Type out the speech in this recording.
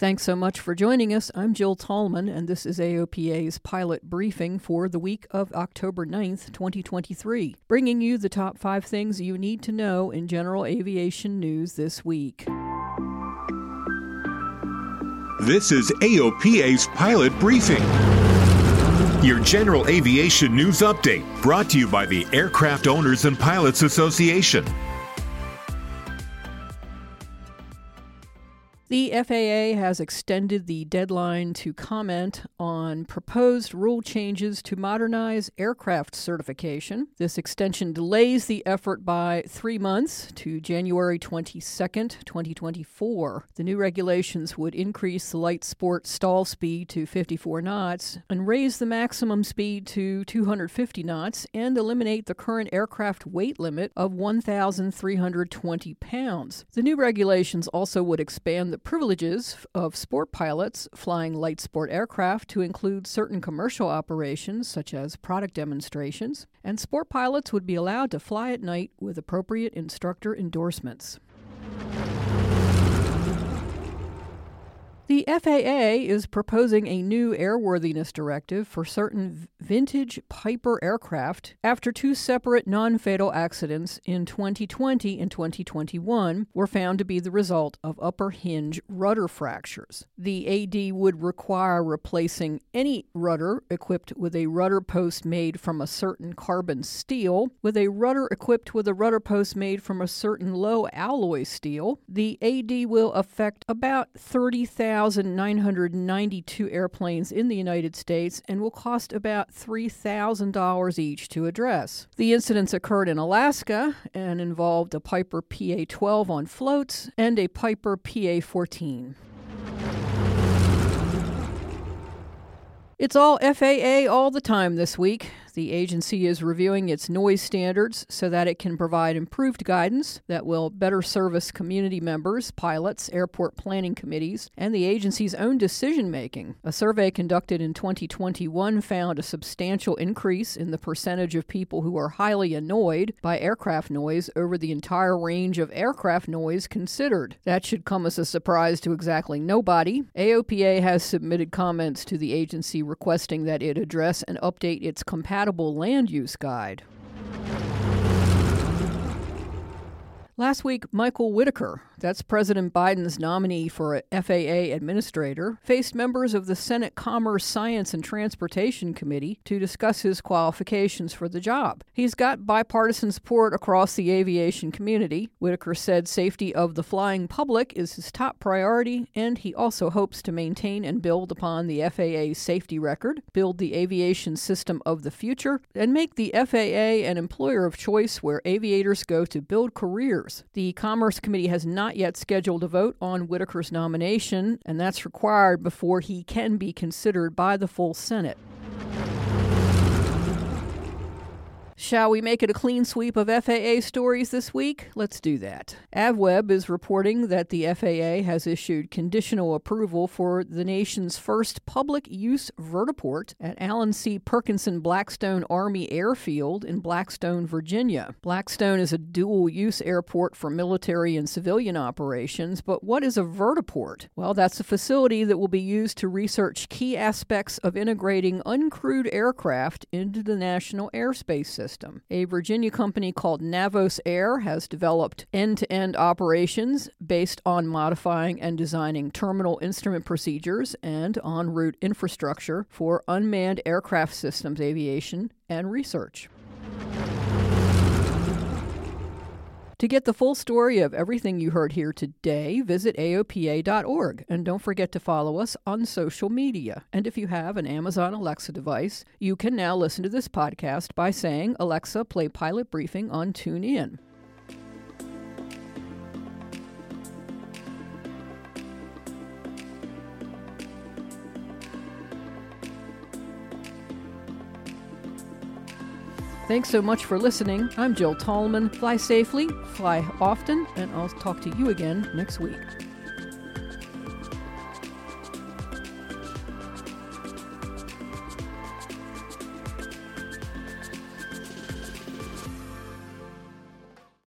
Thanks so much for joining us. I'm Jill Tallman, and this is AOPA's pilot briefing for the week of October 9th, 2023, bringing you the top five things you need to know in general aviation news this week. This is AOPA's pilot briefing. Your general aviation news update brought to you by the Aircraft Owners and Pilots Association. The FAA has extended the deadline to comment on proposed rule changes to modernize aircraft certification. This extension delays the effort by three months to January 22nd, 2024. The new regulations would increase the light sport stall speed to 54 knots and raise the maximum speed to 250 knots and eliminate the current aircraft weight limit of 1,320 pounds. The new regulations also would expand the privileges of sport pilots flying light sport aircraft to include certain commercial operations, such as product demonstrations, and sport pilots would be allowed to fly at night with appropriate instructor endorsements. The FAA is proposing a new airworthiness directive for certain vintage Piper aircraft after two separate non fatal accidents in 2020 and 2021 were found to be the result of upper hinge rudder fractures. The AD would require replacing any rudder equipped with a rudder post made from a certain carbon steel with a rudder equipped with a rudder post made from a certain low alloy steel. The AD will affect about 30,000 1,992 airplanes in the United States and will cost about $3,000 each to address. The incidents occurred in Alaska and involved a Piper PA 12 on floats and a Piper PA 14. It's all FAA all the time this week. The agency is reviewing its noise standards so that it can provide improved guidance that will better service community members, pilots, airport planning committees, and the agency's own decision making. A survey conducted in 2021 found a substantial increase in the percentage of people who are highly annoyed by aircraft noise over the entire range of aircraft noise considered. That should come as a surprise to exactly nobody. AOPA has submitted comments to the agency requesting that it address and update its compatibility compatible land use guide. Last week, Michael Whitaker, that's President Biden's nominee for FAA administrator, faced members of the Senate Commerce, Science, and Transportation Committee to discuss his qualifications for the job. He's got bipartisan support across the aviation community. Whitaker said safety of the flying public is his top priority, and he also hopes to maintain and build upon the FAA's safety record, build the aviation system of the future, and make the FAA an employer of choice where aviators go to build careers. The Commerce Committee has not yet scheduled a vote on Whitaker's nomination, and that's required before he can be considered by the full Senate. Shall we make it a clean sweep of FAA stories this week? Let's do that. AvWeb is reporting that the FAA has issued conditional approval for the nation's first public use vertiport at Allen C. Perkinson Blackstone Army Airfield in Blackstone, Virginia. Blackstone is a dual use airport for military and civilian operations, but what is a vertiport? Well, that's a facility that will be used to research key aspects of integrating uncrewed aircraft into the national airspace system system. A Virginia company called Navos Air has developed end to end operations based on modifying and designing terminal instrument procedures and en route infrastructure for unmanned aircraft systems aviation and research. To get the full story of everything you heard here today, visit AOPA.org. And don't forget to follow us on social media. And if you have an Amazon Alexa device, you can now listen to this podcast by saying, Alexa, play Pilot Briefing on TuneIn. Thanks so much for listening. I'm Jill Tallman. Fly safely, fly often, and I'll talk to you again next week.